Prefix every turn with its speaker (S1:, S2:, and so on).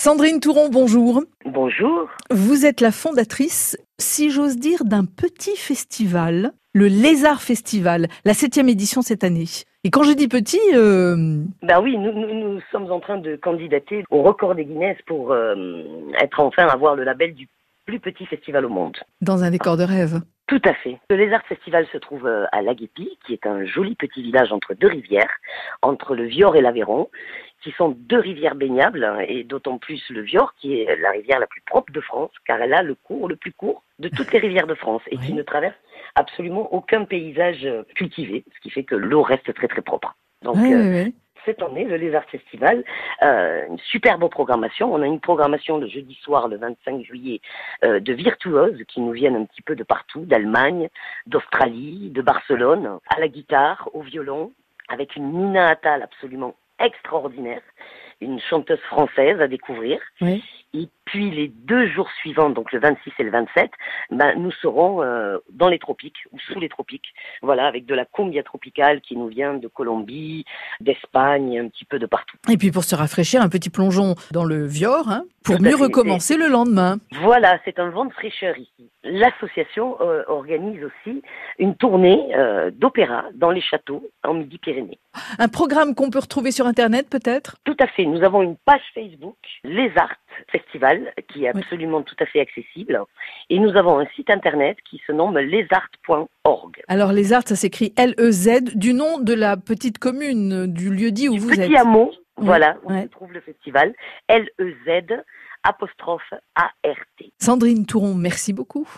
S1: Sandrine Touron, bonjour.
S2: Bonjour.
S1: Vous êtes la fondatrice, si j'ose dire, d'un petit festival, le Lézard Festival, la septième édition cette année. Et quand je dis petit, euh...
S2: Ben oui, nous, nous, nous, sommes en train de candidater au record des Guinness pour euh, être enfin avoir le label du plus petit festival au monde.
S1: Dans un décor de rêve.
S2: Tout à fait. Le Lézard Festival se trouve euh, à Laguépi, qui est un joli petit village entre deux rivières, entre le Vior et l'Aveyron, qui sont deux rivières baignables, hein, et d'autant plus le Vior, qui est la rivière la plus propre de France, car elle a le cours le plus court de toutes les rivières de France, et oui. qui ne traverse absolument aucun paysage euh, cultivé, ce qui fait que l'eau reste très très propre.
S1: Donc, oui, euh, oui,
S2: cette année, le Lézard Festival, euh, une superbe programmation. On a une programmation le jeudi soir, le 25 juillet, euh, de virtuoses qui nous viennent un petit peu de partout, d'Allemagne, d'Australie, de Barcelone, à la guitare, au violon, avec une Nina Attal absolument extraordinaire, une chanteuse française à découvrir.
S1: Oui.
S2: Puis les deux jours suivants, donc le 26 et le 27, ben, nous serons euh, dans les tropiques ou sous les tropiques. Voilà, avec de la cumbia tropicale qui nous vient de Colombie, d'Espagne, un petit peu de partout.
S1: Et puis pour se rafraîchir, un petit plongeon dans le Vior, hein, pour mieux recommencer le lendemain.
S2: Voilà, c'est un vent de fraîcheur ici. L'association euh, organise aussi une tournée euh, d'opéra dans les châteaux en Midi-Pyrénées.
S1: Un programme qu'on peut retrouver sur Internet peut-être?
S2: Tout à fait. Nous avons une page Facebook, Les Arts Festival, qui est absolument oui. tout à fait accessible. Et nous avons un site internet qui se nomme lesarts.org.
S1: Alors les Arts, ça s'écrit L-E-Z, du nom de la petite commune, du lieu dit où
S2: du
S1: vous
S2: petit
S1: êtes.
S2: Petit hameau, voilà, où
S1: ouais.
S2: se trouve le festival. L-E-Z apostrophe A-R-T.
S1: Sandrine Touron, merci beaucoup.